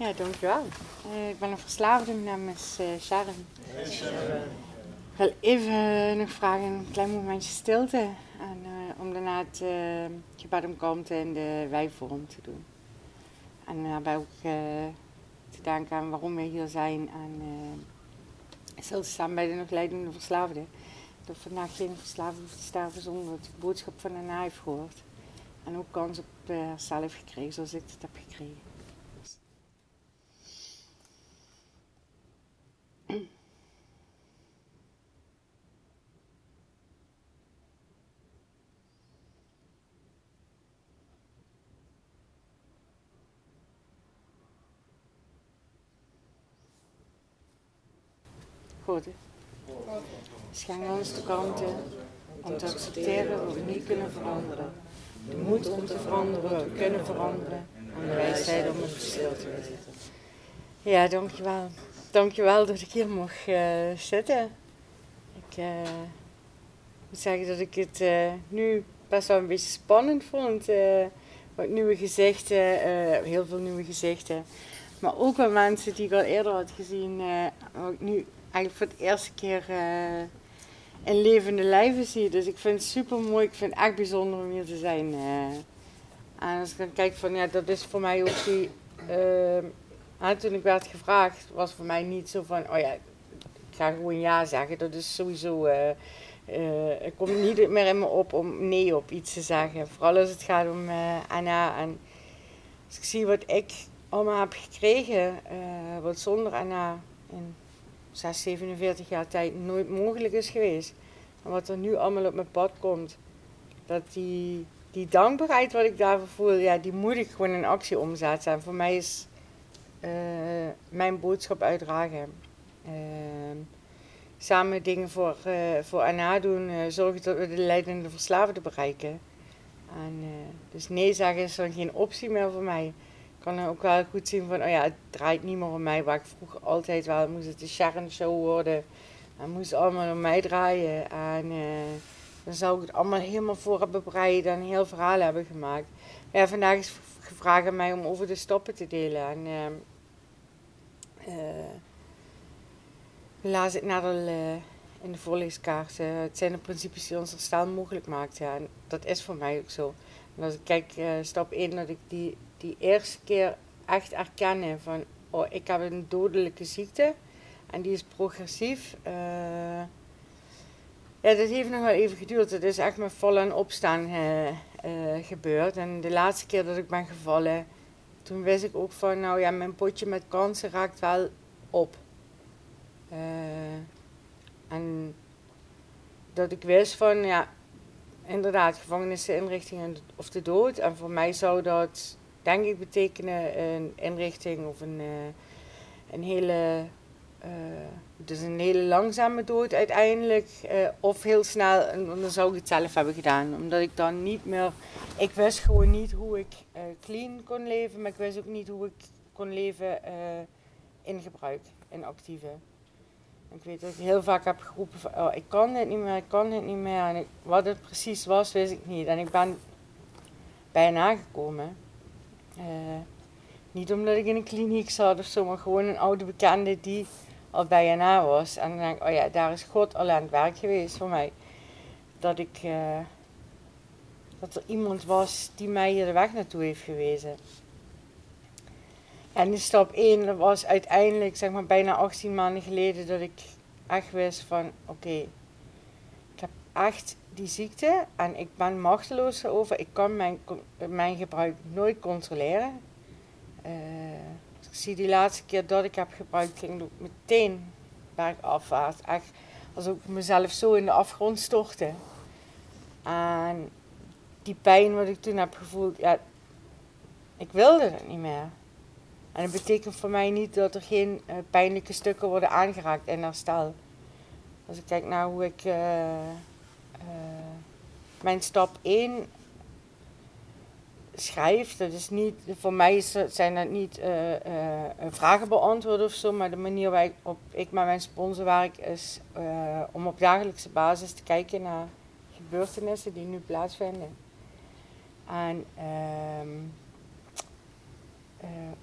Ja, dankjewel. Uh, ik ben een verslaafde, mijn naam is uh, Sharon. Ik wil even nog vragen, een klein momentje stilte. En, uh, om daarna het gebed om kalmte in de wijvorm te doen. En daarbij ook te denken aan waarom we hier zijn. En stil te staan bij de nog leidende verslaafde. Dat vandaag geen verslaafde hoeft te sterven zonder dat de boodschap van een heeft gehoord. En ook kans op heeft gekregen zoals ik het heb gekregen. Goed. Schenk ons de kanten om te accepteren wat we niet kunnen veranderen. De moed om te veranderen we kunnen veranderen. En de wijsheid om het verschil te weten. Ja, dankjewel. Dankjewel dat ik hier mag uh, zitten. Ik uh, moet zeggen dat ik het uh, nu best wel een beetje spannend vond. wat nieuwe gezichten, heel veel nieuwe gezichten. Maar ook wel mensen die ik al eerder had gezien, wat nu eigenlijk voor het eerste keer uh, in levende lijven zie. Dus ik vind het super mooi. Ik vind het echt bijzonder om hier te zijn. Uh. En als ik dan kijk van ja, dat is voor mij ook die. Uh, toen ik werd gevraagd, was voor mij niet zo van, oh ja, ik ga gewoon ja zeggen. Dat is sowieso. het komt niet meer in me op om nee op iets te zeggen. Vooral als het gaat om Anna. En als ik zie wat ik allemaal heb gekregen, wat zonder Anna. En 6, 47 jaar tijd nooit mogelijk is geweest. En wat er nu allemaal op mijn pad komt, dat die, die dankbaarheid wat ik daarvoor voel, ja, die moet ik gewoon in actie omzetten. En voor mij is uh, mijn boodschap uitdragen. Uh, samen dingen voor, uh, voor Anna doen, zorgen dat we de leidende verslaafde bereiken. En, dus nee zeggen is dan geen optie meer voor mij kan ook wel goed zien van, oh ja, het draait niet meer om mij. Waar ik vroeger altijd wel, moest het de Sharon Show worden. En moest allemaal om mij draaien. En uh, dan zou ik het allemaal helemaal voor hebben bereid en heel verhaal hebben gemaakt. Ja, vandaag is gevraagd aan mij om over de stoppen te delen. En uh, uh, laat ik naar de, in de voorleeskaart. het zijn de principes die ons herstel mogelijk maakt. Ja. En dat is voor mij ook zo. En als ik kijk, stap 1, dat ik die die eerste keer echt erkennen van, oh, ik heb een dodelijke ziekte en die is progressief. Uh, ja, dat heeft nog wel even geduurd. Het is echt met vallen en opstaan uh, uh, gebeurd. En de laatste keer dat ik ben gevallen, toen wist ik ook van, nou ja, mijn potje met kansen raakt wel op. en dat ik wist van, ja, inderdaad, gevangenisinrichtingen of de dood. En voor mij zou dat denk ik betekenen een inrichting of een, uh, een hele. Uh, dus een hele langzame dood uiteindelijk. Uh, of heel snel, en dan zou ik het zelf hebben gedaan. Omdat ik dan niet meer. Ik wist gewoon niet hoe ik clean kon leven, maar ik wist ook niet hoe ik kon leven in gebruik, in actieve. Ik weet dat ik heel vaak heb geroepen van, oh, ik kan dit niet meer, ik kan dit niet meer. En wat het precies was, wist ik niet. En ik ben bijna gekomen. Uh, niet omdat ik in een kliniek zat of zo, maar gewoon een oude bekende die al bij na was. En dan denk ik, oh ja, daar is God al aan het werk geweest voor mij. Dat ik, uh, dat er iemand was die mij hier de weg naartoe heeft gewezen. En de stap 1 was uiteindelijk, zeg maar bijna 18 maanden geleden, dat ik echt wist van, oké, ik heb echt die ziekte en ik ben machteloos erover. Ik kan mijn, mijn gebruik nooit controleren. Uh, ik zie die laatste keer dat ik heb gebruikt, ging ik meteen bergafwaarts. Echt alsof ik mezelf zo in de afgrond stortte. En die pijn wat ik toen heb gevoeld, ja, ik wilde het niet meer. En dat betekent voor mij niet dat er geen uh, pijnlijke stukken worden aangeraakt in herstel. Als ik kijk naar hoe ik uh, mijn stap 1 schrijf. Dat is niet, voor mij zijn dat niet uh, vragen beantwoorden of zo, maar de manier waarop ik met mijn sponsor werk is om op dagelijkse basis te kijken naar gebeurtenissen die nu plaatsvinden. En ehm,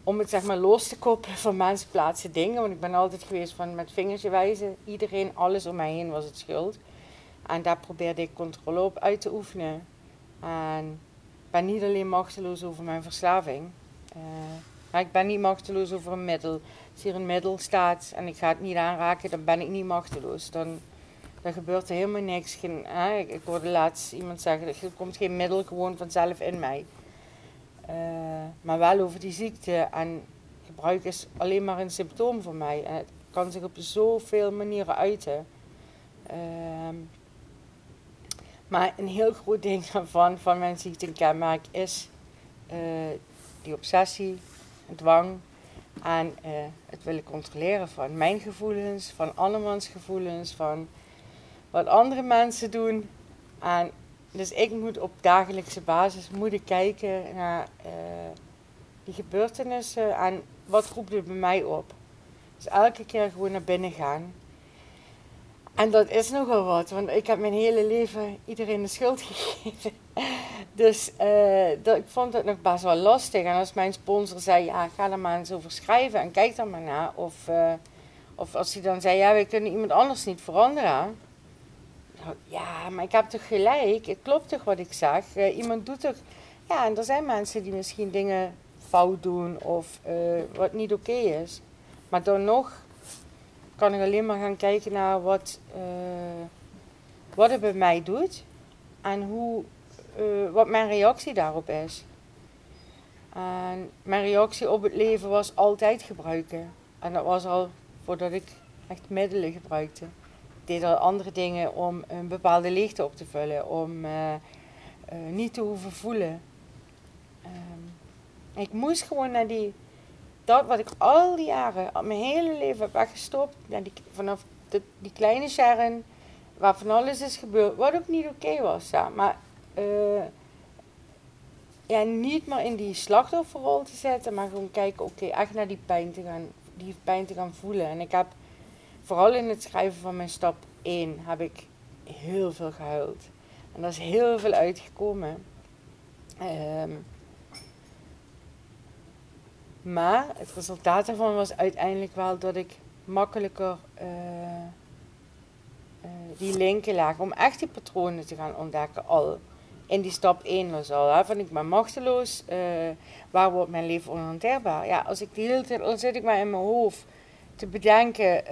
om het zeg maar los te koppelen van mensen, plaatsen, dingen. Want ik ben altijd geweest van met vingertje wijzen. Iedereen, alles om mij heen was het schuld. En daar probeerde ik controle op uit te oefenen. En ik ben niet alleen machteloos over mijn verslaving. Uh, maar ik ben niet machteloos over een middel. Als hier een middel staat en ik ga het niet aanraken, dan ben ik niet machteloos. Dan, dan gebeurt er helemaal niks. Geen? Ik, hoorde laatst iemand zeggen, er komt geen middel gewoon vanzelf in mij. Uh, maar wel over die ziekte. En gebruik is alleen maar een symptoom voor mij. En het kan zich op zoveel manieren uiten. Uh, maar een heel groot ding van, van mijn ziektekenmerk is uh, die obsessie, dwang en uh, het willen controleren van mijn gevoelens, van andermans gevoelens, van wat andere mensen doen. En dus ik moet op dagelijkse basis moeten kijken naar uh, die gebeurtenissen en wat roept het bij mij op. Dus elke keer gewoon naar binnen gaan. En dat is nogal wat, want ik heb mijn hele leven iedereen de schuld gegeven. Dus uh, dat, ik vond het nog best wel lastig. En als mijn sponsor zei, ja, ga er maar eens over schrijven en kijk er maar naar. Of, uh, of als hij dan zei, ja, we kunnen iemand anders niet veranderen. Ja, maar ik heb toch gelijk. Het klopt toch wat ik zeg. Uh, iemand doet toch... Ja, en er zijn mensen die misschien dingen fout doen of wat niet oké is. Maar dan nog kan ik alleen maar gaan kijken naar wat, wat het bij mij doet. En hoe uh, wat mijn reactie daarop is. En mijn reactie op het leven was altijd gebruiken. En dat was al voordat ik echt middelen gebruikte. Ik deed al andere dingen om een bepaalde leegte op te vullen, om uh, niet te hoeven voelen. Um, ik moest gewoon naar die, dat wat ik al die jaren, mijn hele leven heb weggestopt, vanaf die kleine Sharon, waar van alles is gebeurd, wat ook niet oké was. Ja. Maar uh, ja, niet maar in die slachtofferrol te zetten, maar gewoon kijken, oké, echt naar die pijn te gaan, die pijn te gaan voelen. En ik heb vooral in het schrijven van mijn stap 1 heb ik heel veel gehuild. En daar is heel veel uitgekomen. Um, maar het resultaat daarvan was uiteindelijk wel dat ik makkelijker uh, uh, die linken laag om echt die patronen te gaan ontdekken al in die stap 1 was al. Hè, van ik ben machteloos, uh, waar wordt mijn leven onhanteerbaar? Ja, als ik de hele tijd, al zit ik maar in mijn hoofd te bedenken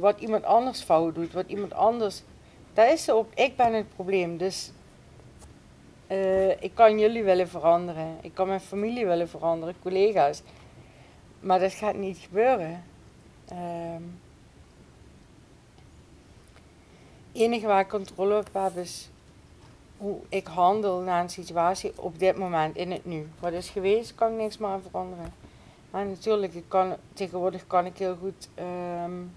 wat iemand anders fout doet, wat iemand anders. Daar is ze op, ik ben het probleem. Dus ik kan jullie willen veranderen, ik kan mijn familie willen veranderen, collega's. Maar dat gaat niet gebeuren. Ehm, het enige waar ik controle op heb is hoe ik handel naar een situatie op dit moment, in het nu. Wat is geweest, kan ik niks meer veranderen. Maar natuurlijk, ik kan, tegenwoordig kan ik heel goed um,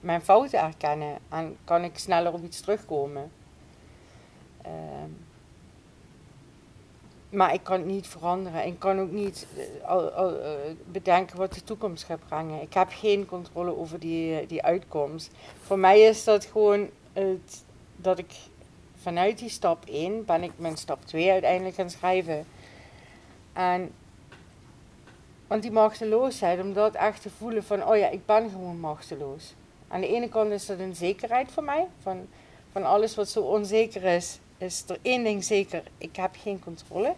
mijn fouten erkennen en kan ik sneller op iets terugkomen. Um, maar ik kan het niet veranderen. Ik kan ook niet al, uh, bedenken wat de toekomst gaat brengen. Ik heb geen controle over die, die uitkomst. Voor mij is dat gewoon het, dat ik vanuit die stap 1 ben ik mijn stap 2 uiteindelijk gaan schrijven. En, want die machteloosheid, om dat echt te voelen van, oh ja, ik ben gewoon machteloos. Aan de ene kant is dat een zekerheid voor mij, van, van alles wat zo onzeker is, is er één ding zeker, ik heb geen controle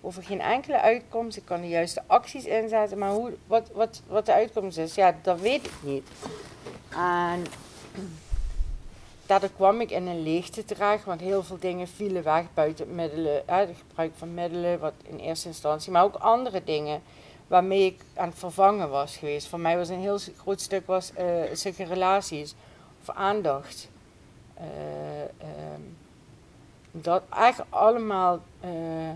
over geen enkele uitkomst. Ik kan de juiste acties inzetten, maar hoe, wat, wat, wat de uitkomst is, ja, dat weet ik niet. En daardoor kwam ik in een leegte terecht, want heel veel dingen vielen weg buiten middelen, het gebruik van middelen, wat in eerste instantie, maar ook andere dingen waarmee ik aan het vervangen was geweest. Voor mij was een heel groot stuk was, uh, relaties of aandacht. Uh, dat eigenlijk allemaal uh,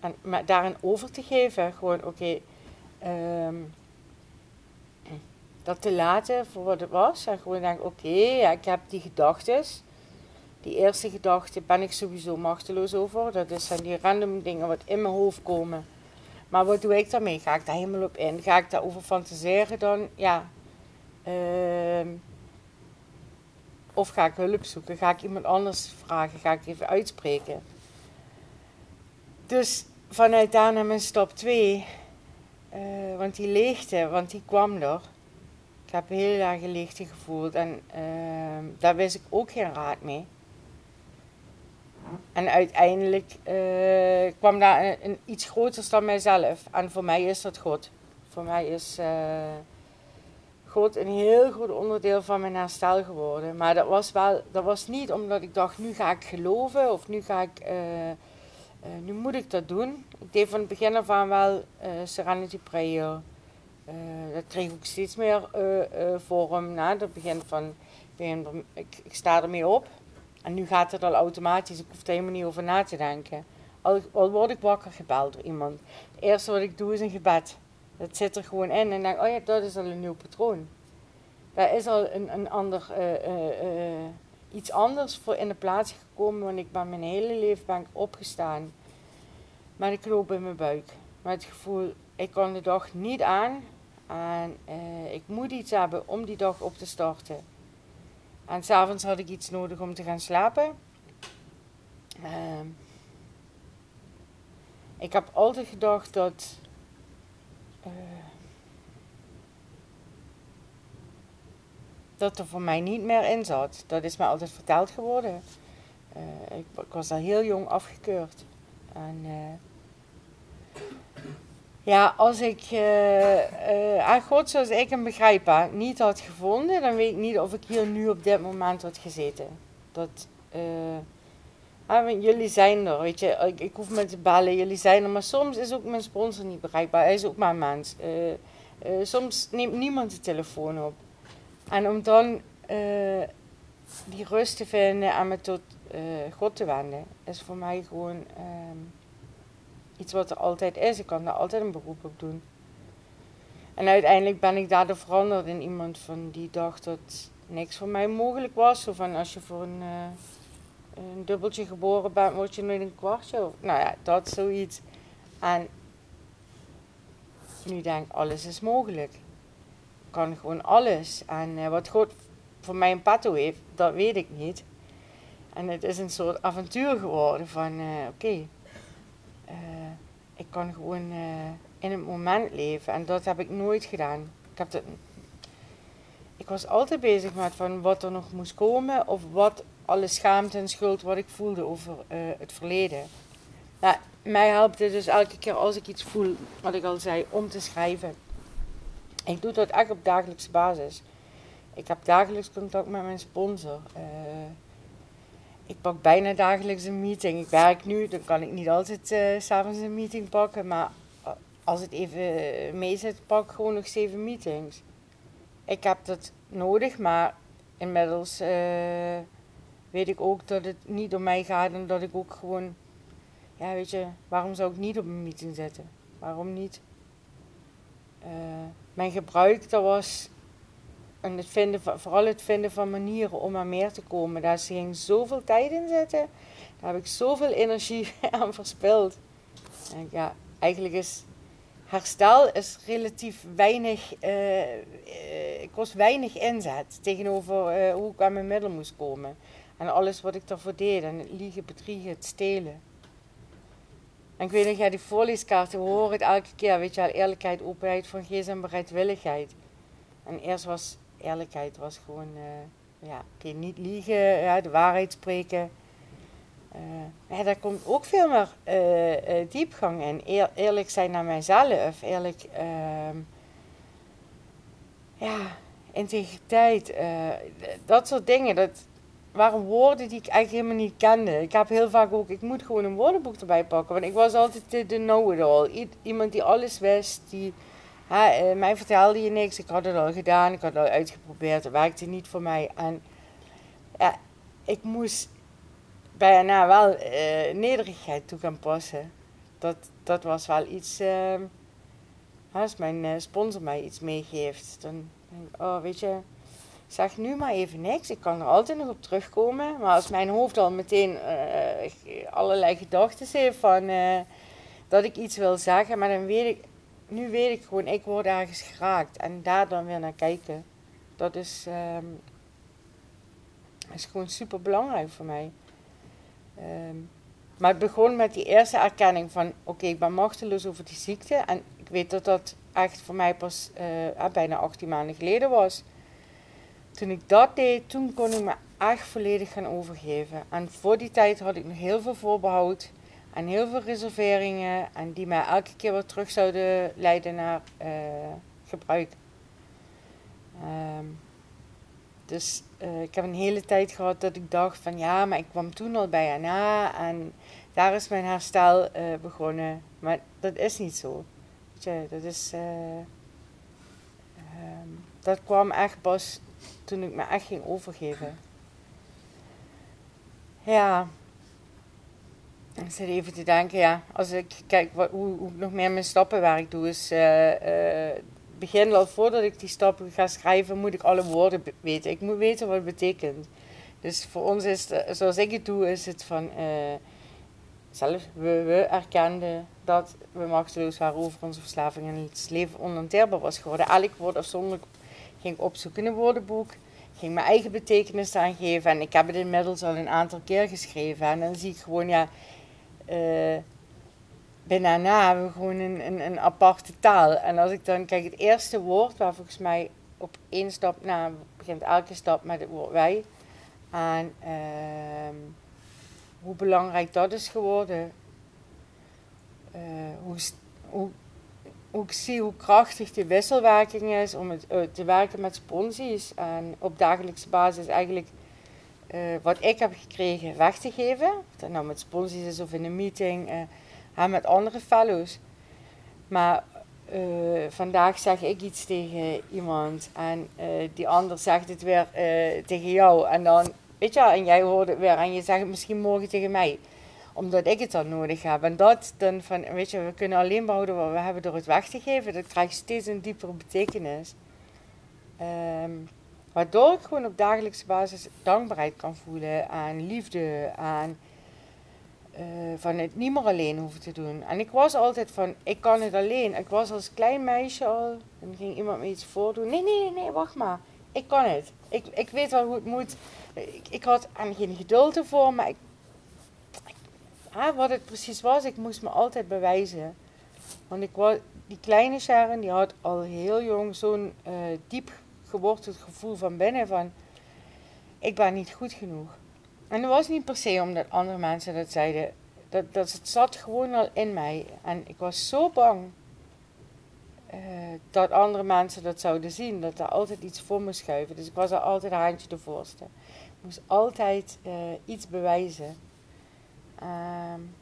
en, maar daarin over te geven, gewoon oké. Um, dat te laten voor wat het was. En gewoon denken, oké, ja, ik heb die gedachten. Die eerste gedachte ben ik sowieso machteloos over. Dat zijn die random dingen wat in mijn hoofd komen. Maar wat doe ik daarmee? Ga ik daar helemaal op in? Ga ik daarover fantaseren dan? Ja. Uh, of ga ik hulp zoeken? Ga ik iemand anders vragen? Ga ik even uitspreken? Dus vanuit daar naar mijn stap 2. Uh, want die leegte, want die kwam er. Ik heb heel erg leegte gevoeld en uh, daar wist ik ook geen raad mee. En uiteindelijk uh, kwam daar een, een, iets groters dan mijzelf. En voor mij is dat God. Voor mij is uh, Een heel groot onderdeel van mijn herstel geworden. Maar dat was, wel, dat was niet omdat ik dacht, nu ga ik geloven of nu ga ik... Uh, nu moet ik dat doen. Ik deed van het begin af aan wel Serenity Prayer. dat kreeg ik steeds meer vorm. Na het begin van, ik, ik sta ermee op. En nu gaat het al automatisch, ik hoef er helemaal niet over na te denken. Al, al word ik wakker gebeld door iemand. Het eerste wat ik doe is een gebed. Dat zit er gewoon in en denk, oh ja, dat is al een nieuw patroon. Daar is al een, een ander, uh, uh, uh, iets anders voor in de plaats gekomen, want ik ben mijn hele leven ben opgestaan met een knoop in mijn buik. Met het gevoel, ik kan de dag niet aan en ik moet iets hebben om die dag op te starten. En s'avonds had ik iets nodig om te gaan slapen. Uh, ik heb altijd gedacht dat. Uh, dat er voor mij niet meer in zat. Dat is mij altijd verteld geworden. Uh, ik, was al heel jong afgekeurd. En uh, ja, als ik aan God zoals ik hem begrijp niet had gevonden, dan weet ik niet of ik hier nu op dit moment had gezeten. Dat, uh, jullie zijn er, weet je, ik, ik, hoef me te bellen, jullie zijn er, maar soms is ook mijn sponsor niet bereikbaar, hij is ook maar een mens. soms neemt niemand de telefoon op. En om dan die rust te vinden en me tot God te wenden, is voor mij gewoon ehm, iets wat er altijd is. Ik kan daar altijd een beroep op doen. En uiteindelijk ben ik daardoor veranderd in iemand van die dacht dat niks voor mij mogelijk was. Of van als je voor een, een dubbeltje geboren bent, word je nooit een kwartje. Nou ja, dat zoiets. En nu denk ik, alles is mogelijk. Kan gewoon alles. En uh, wat God voor mij een patto heeft, dat weet ik niet. En het is een soort avontuur geworden van, uh, oké, okay, ik kan gewoon in het moment leven. En dat heb ik nooit gedaan. Ik, ik was altijd bezig met van wat er nog moest komen. Of wat alle schaamte en schuld wat ik voelde over uh, het verleden. Nou, mij helpt het dus elke keer als ik iets voel, wat ik al zei, om te schrijven. Ik doe dat echt op dagelijkse basis. Ik heb dagelijks contact met mijn sponsor. Uh, ik pak bijna dagelijks een meeting. Ik werk nu, dan kan ik niet altijd uh, s'avonds een meeting pakken. Maar als het even mee zit, pak ik gewoon nog zeven meetings. Ik heb dat nodig, maar inmiddels weet ik ook dat het niet om mij gaat. En dat ik ook gewoon, ja weet je, waarom zou ik niet op een meeting zitten? Waarom niet? Uh, mijn gebruik, dat was en het vinden vooral het vinden van manieren om aan meer te komen. Daar ging zoveel tijd in zitten. Daar heb ik zoveel energie aan verspild. En ja, eigenlijk is herstel is relatief weinig, uh, uh, kost weinig inzet tegenover hoe ik aan mijn middel moest komen. En alles wat ik daarvoor deed. En het liegen, bedriegen, het stelen. En ik weet nog, ja, die voorleeskaarten, we horen het elke keer. Weet je wel, eerlijkheid, openheid van geest en bereidwilligheid. En eerst was eerlijkheid was gewoon, uh, ja, niet liegen, de waarheid spreken. Uh, ja, daar komt ook veel meer uh, diepgang in. Eer, eerlijk zijn naar mijzelf, eerlijk, ehm, ja, integriteit, dat soort dingen. Dat waren woorden die ik eigenlijk helemaal niet kende. Ik heb heel vaak ook, ik moet gewoon een woordenboek erbij pakken, want ik was altijd de, know-it-all. Iemand die alles wist, die uh, mij vertelde je niks. Ik had het al gedaan. Ik had het al uitgeprobeerd. Het werkte niet voor mij. En ja, ik moest bijna wel uh, nederigheid toe gaan passen. Dat, dat was wel iets. Uh, als mijn uh, sponsor mij iets meegeeft, dan denk ik, oh weet je, zeg nu maar even niks. Ik kan er altijd nog op terugkomen. Maar als mijn hoofd al meteen allerlei gedachten heeft van dat ik iets wil zeggen, maar dan weet ik, nu weet ik gewoon, ik word ergens geraakt. En daar dan weer naar kijken. Dat is, um, is gewoon super belangrijk voor mij. Um, Maar het begon met die eerste erkenning van, oké, ik ben machteloos over die ziekte. En ik weet dat dat echt voor mij pas bijna 18 maanden geleden was. Toen ik dat deed, toen kon ik me echt volledig gaan overgeven. En voor die tijd had ik nog heel veel voorbehoud en heel veel reserveringen. En die mij elke keer weer terug zouden leiden naar uh, gebruik. Um, dus uh, ik heb een hele tijd gehad dat ik dacht van ja, maar ik kwam toen al bij Anna en daar is mijn herstel uh, begonnen. Maar dat is niet zo. Dat is. Um, dat kwam echt pas toen ik me echt ging overgeven. Ja. Ik zit even te denken, ja, als ik kijk wat, hoe, ik nog meer mijn stappenwerk doe, is begin al voordat ik die stappen ga schrijven, moet ik alle woorden weten. Ik moet weten wat het betekent. Dus voor ons is zoals ik het doe, is het van uh, zelf, we, we erkenden dat we machteloos waren over onze verslaving en het leven onhanteerbaar was geworden. Elk woord afzonderlijk ging opzoeken in een woordenboek, ging mijn eigen betekenis aangeven en ik heb het inmiddels al een aantal keer geschreven. En dan zie ik gewoon, ja, uh, bij Nana hebben we gewoon een, een, een, aparte taal. En als ik dan kijk, het eerste woord waar volgens mij op één stap na begint elke stap met het woord wij. En uh, hoe belangrijk dat is geworden. Uh, hoe, hoe, ik zie hoe krachtig die wisselwerking is om uh, te werken met sponsies. En op dagelijkse basis eigenlijk uh, wat ik heb gekregen weg te geven. Of dat nou met sponsies is of in een meeting met andere fellows. Maar vandaag zeg ik iets tegen iemand en die ander zegt het weer tegen jou. En dan, weet je, en jij hoort het weer en je zegt het misschien morgen tegen mij. Omdat ik het dan nodig heb. En dat dan van, weet je, we kunnen alleen behouden wat we hebben door het weg te geven. Dat krijgt steeds een diepere betekenis. Um, waardoor ik gewoon op dagelijkse basis dankbaarheid kan voelen aan liefde, aan uh, van het niet meer alleen hoeven te doen. En ik was altijd van, ik kan het alleen. Ik was als klein meisje al, dan ging iemand me iets voordoen. Nee, nee, nee, nee, wacht maar. Ik kan het. Ik, ik weet wel hoe het moet. Ik, ik had er geen geduld ervoor, maar ik, ah, wat het precies was, ik moest me altijd bewijzen. Want ik was, die kleine Sharon, die had al heel jong zo'n uh, diep geworteld gevoel van binnen van, ik ben niet goed genoeg. En dat was niet per se omdat andere mensen dat zeiden. Dat, dat het zat gewoon al in mij. En ik was zo bang uh, dat andere mensen dat zouden zien. Dat er altijd iets voor me schuiven. Dus ik was er altijd een handje de voorste. Ik moest altijd uh, iets bewijzen. Um,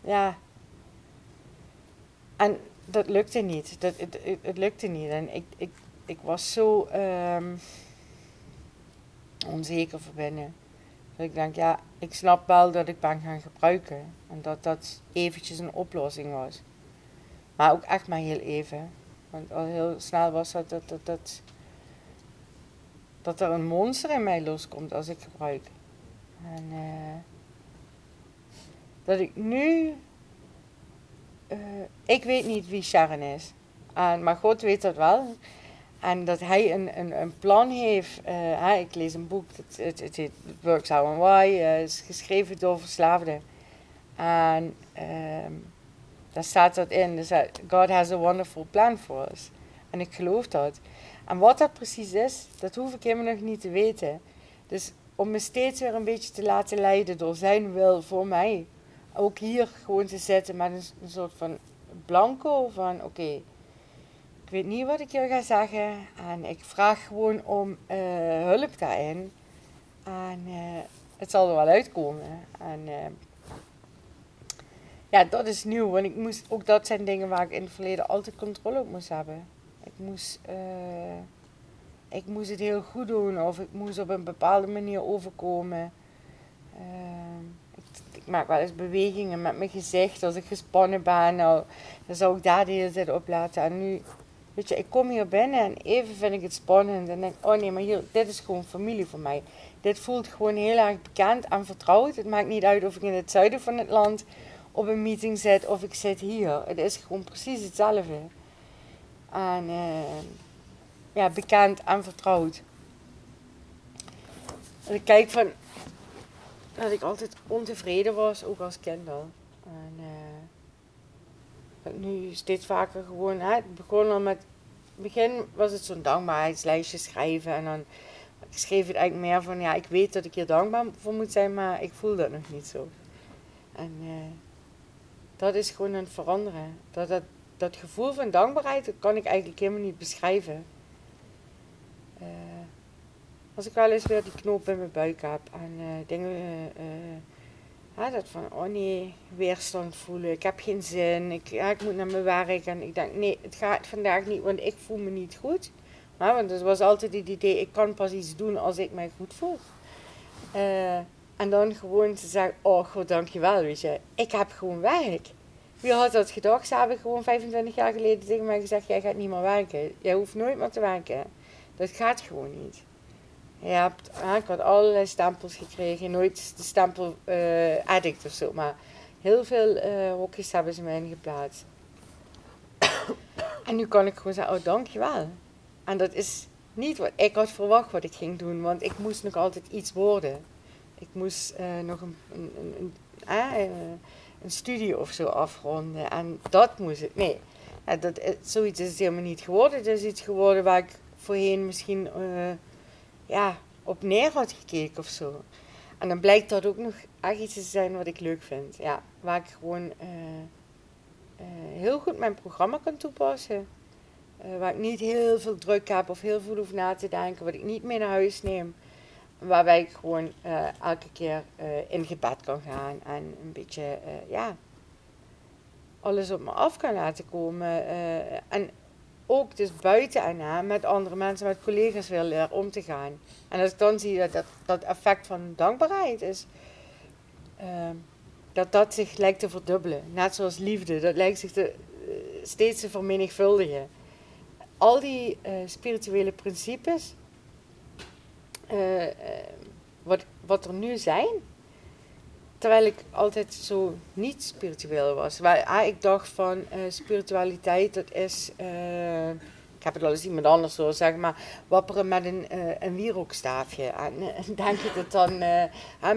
ja. En dat lukte niet. Dat, het, het, lukte niet. En ik, ik, ik was zo... Um, onzeker voor binnen. Dat ik denk, ja, ik snap wel dat ik ben gaan gebruiken. En dat dat eventjes een oplossing was. Maar ook echt maar heel even. Want al heel snel was dat dat, dat, dat, dat er een monster in mij loskomt als ik gebruik. En uh, dat ik nu. Uh, ik weet niet wie Sharon is. Maar God weet dat wel. En dat hij een, een, een plan heeft. Uh, ik lees een boek, het, het, het heet Works How and Why. Is geschreven door verslaafden. En um, daar staat dat in. Dus God has a wonderful plan for us. En ik geloof dat. En wat dat precies is, dat hoef ik helemaal nog niet te weten. Dus om me steeds weer een beetje te laten leiden door zijn wil voor mij. Ook hier gewoon te zitten met een, soort van blanco van oké. Ik weet niet wat ik je ga zeggen. En ik vraag gewoon om uh, hulp daarin. En uh, het zal er wel uitkomen. En uh, ja, dat is nieuw. Want ik moest, ook dat zijn dingen waar ik in het verleden altijd controle op moest hebben. Ik moest, ik moest het heel goed doen. Of ik moest op een bepaalde manier overkomen. Ik, ik, maak wel eens bewegingen met mijn gezicht als ik gespannen ben. Nou, dan zou ik daar de hele tijd op laten. En nu Weet je, ik kom hier binnen en even vind ik het spannend. En denk, oh nee, maar hier, dit is gewoon familie voor mij. Dit voelt gewoon heel erg bekend en vertrouwd. Het maakt niet uit of ik in het zuiden van het land op een meeting zit of ik zit hier. Het is gewoon precies hetzelfde. En uh, ja, bekend en vertrouwd. Als ik kijk van dat ik altijd ontevreden was, ook als kind al. En dat nu steeds vaker gewoon, hè, het begon al met, in het begin was het zo'n dankbaarheidslijstje schrijven en dan ik schreef het eigenlijk meer van, ja, ik weet dat ik hier dankbaar voor moet zijn, maar ik voel dat nog niet zo. En uh, dat is gewoon een veranderen. Dat, dat, dat gevoel van dankbaarheid, kan ik eigenlijk helemaal niet beschrijven. Uh, als ik wel eens weer die knoop in mijn buik heb en uh, dingen, uh, dat van, oh nee, weerstand voelen, ik heb geen zin, ik, ja, ik moet naar mijn werk en ik denk, nee, het gaat vandaag niet, want ik voel me niet goed. Maar, want het was altijd het idee, ik kan pas iets doen als ik mij goed voel. en dan gewoon te zeggen, oh god, dankjewel, weet je, ik heb gewoon werk. Wie had dat gedacht? Ze hebben gewoon 25 jaar geleden tegen mij gezegd, jij gaat niet meer werken. Jij hoeft nooit meer te werken. Dat gaat gewoon niet. Je hebt, ik had allerlei stempels gekregen. Nooit de stempel uh, addict of zo. Maar heel veel uh, hokjes hebben ze mij ingeplaatst. en nu kan ik gewoon zeggen, oh dankjewel. En dat is niet wat ik had verwacht wat ik ging doen. Want ik moest nog altijd iets worden. Ik moest uh, nog een, een, een, een, een, studie of zo afronden. En dat moest ik. Nee, dat, zoiets is helemaal niet geworden. Het is iets geworden waar ik voorheen misschien ja, op neer had gekeken of zo. En dan blijkt dat ook nog echt iets te zijn wat ik leuk vind. Ja, waar ik gewoon uh, uh, heel goed mijn programma kan toepassen. Waar ik niet heel veel druk heb of heel veel hoef na te denken. Wat ik niet mee naar huis neem. Waarbij ik gewoon elke keer in gebed kan gaan. En een beetje, ja, alles op me af kan laten komen. en ook dus buiten en met andere mensen, met collega's wil om te gaan. En als ik dan zie dat dat, dat effect van dankbaarheid is, uh, dat dat zich lijkt te verdubbelen. Net zoals liefde, dat lijkt zich te, uh, steeds te vermenigvuldigen. Al die uh, spirituele principes, uh, wat, wat er nu zijn, Terwijl ik altijd zo niet spiritueel was. Waar, ah, ik dacht van uh, spiritualiteit, dat is. Uh, ik heb het al eens iemand anders zo zeg maar. Wapperen met een, uh, een wierookstaafje. En, en denk je dat dan.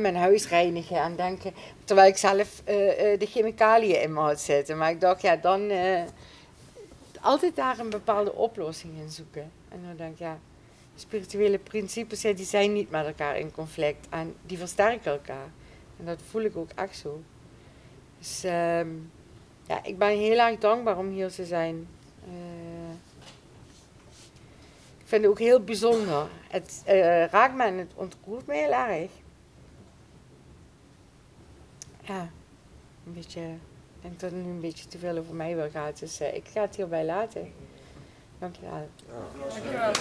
mijn huis reinigen. En denken. Terwijl ik zelf de chemicaliën in me had zitten. Maar ik dacht, ja, dan. altijd daar een bepaalde oplossing in zoeken. En dan denk ik, ja. Spirituele principes die zijn niet met elkaar in conflict. En die versterken elkaar. En dat voel ik ook echt zo. Dus ehm, ja, ik ben heel erg dankbaar om hier te zijn. Uh, ik vind het ook heel bijzonder. Het uh, raakt me en het ontroert me heel erg. Ja, een beetje. Ik denk dat het nu een beetje te veel over mij wil gaan. Dus uh, ik ga het hierbij laten. Dankjewel. Dankjewel.